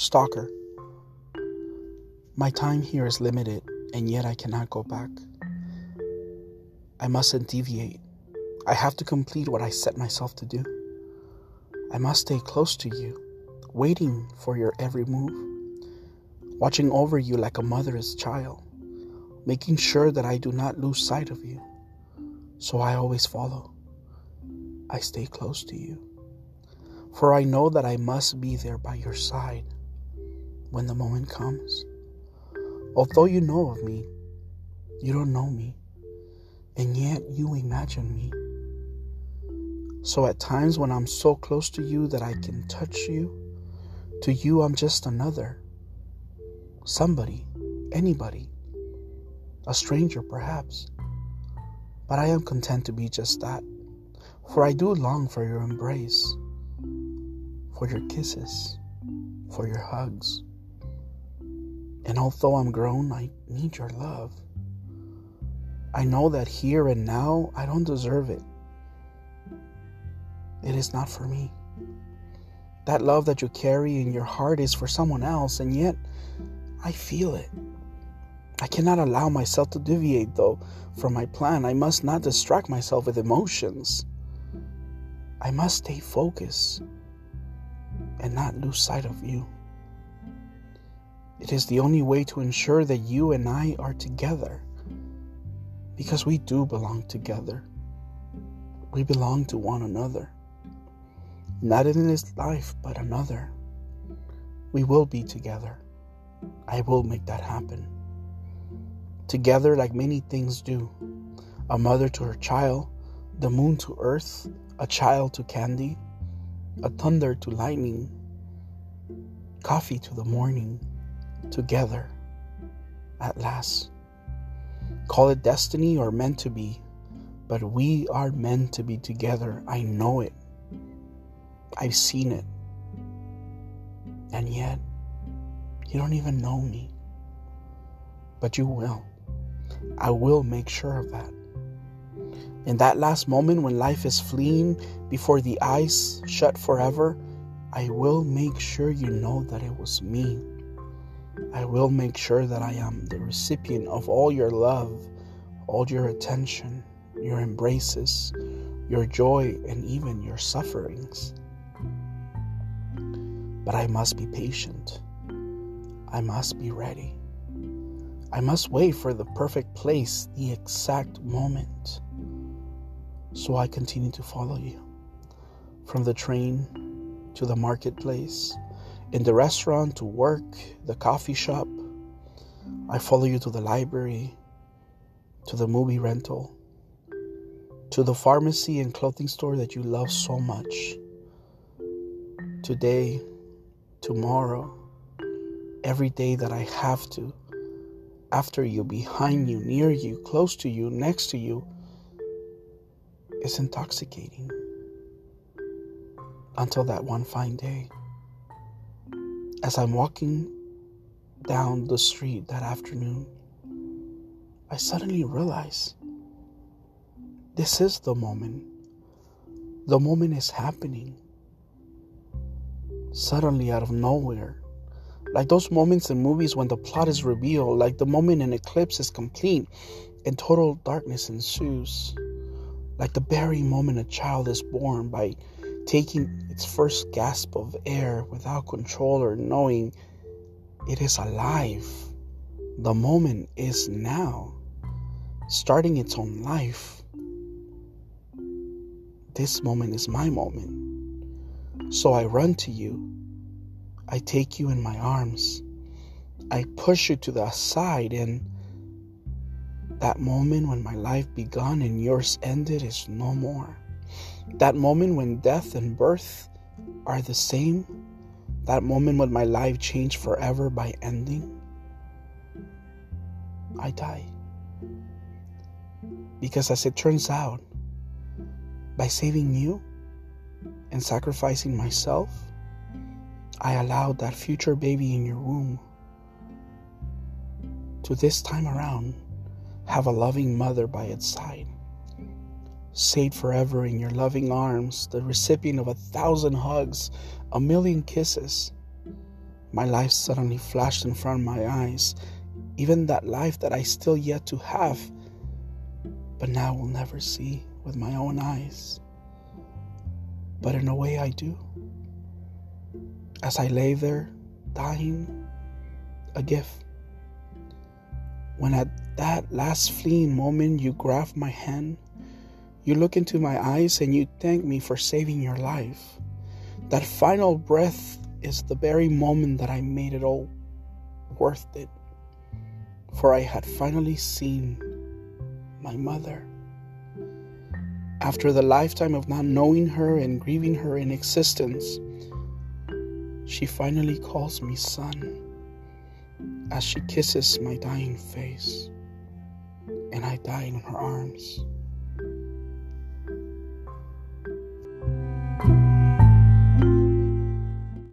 Stalker. My time here is limited, and yet I cannot go back. I mustn't deviate. I have to complete what I set myself to do. I must stay close to you, waiting for your every move, watching over you like a mother's child, making sure that I do not lose sight of you. So I always follow. I stay close to you. For I know that I must be there by your side when the moment comes. Although you know of me, you don't know me, and yet you imagine me. So at times when I'm so close to you that I can touch you, to you I'm just another. Somebody, anybody, a stranger perhaps. But I am content to be just that, for I do long for your embrace, for your kisses, for your hugs. And although I'm grown, I need your love. I know that here and now I don't deserve it. It is not for me. That love that you carry in your heart is for someone else, and yet I feel it. I cannot allow myself to deviate, though, from my plan. I must not distract myself with emotions. I must stay focused and not lose sight of you. It is the only way to ensure that you and I are together because we do belong together. We belong to one another. Not in this life, but another. We will be together. I will make that happen. Together, like many things do a mother to her child, the moon to earth, a child to candy, a thunder to lightning, coffee to the morning, together at last. Call it destiny or meant to be, but we are meant to be together. I know it. I've seen it. And yet, you don't even know me. But you will. I will make sure of that. In that last moment when life is fleeing before the eyes shut forever, I will make sure you know that it was me. I will make sure that I am the recipient of all your love, all your attention, your embraces, your joy, and even your sufferings. But I must be patient. I must be ready. I must wait for the perfect place, the exact moment. So I continue to follow you. From the train to the marketplace, in the restaurant to work, the coffee shop. I follow you to the library, to the movie rental, to the pharmacy and clothing store that you love so much. Today, tomorrow, every day that I have to, after you, behind you, near you, close to you, next to you, is intoxicating. Until that one fine day as I'm walking down the street that afternoon, I suddenly realize this is the moment. The moment is happening. Suddenly, out of nowhere. Like those moments in movies when the plot is revealed, like the moment an eclipse is complete and total darkness ensues. Like the very moment a child is born by taking its first gasp of air without control or knowing it is alive. The moment is now, starting its own life. This moment is my moment. So I run to you. I take you in my arms. I push you to the side, and that moment when my life begun and yours ended is no more. That moment when death and birth are the same, that moment when my life changed forever by ending, I die. Because as it turns out, by saving you and sacrificing myself, I allowed that future baby in your womb to this time around have a loving mother by its side saved forever in your loving arms, the recipient of a thousand hugs, a million kisses, My life suddenly flashed in front of my eyes, even that life that I still yet to have, but now will never see with my own eyes. But in a way, I do. As I lay there, dying, a gift. When at that last fleeing moment you grab my hand, you look into my eyes and you thank me for saving your life. That final breath is the very moment that I made it all worth it. For I had finally seen my mother. After the lifetime of not knowing her and grieving her in existence, she finally calls me son as she kisses my dying face, and I die in her arms.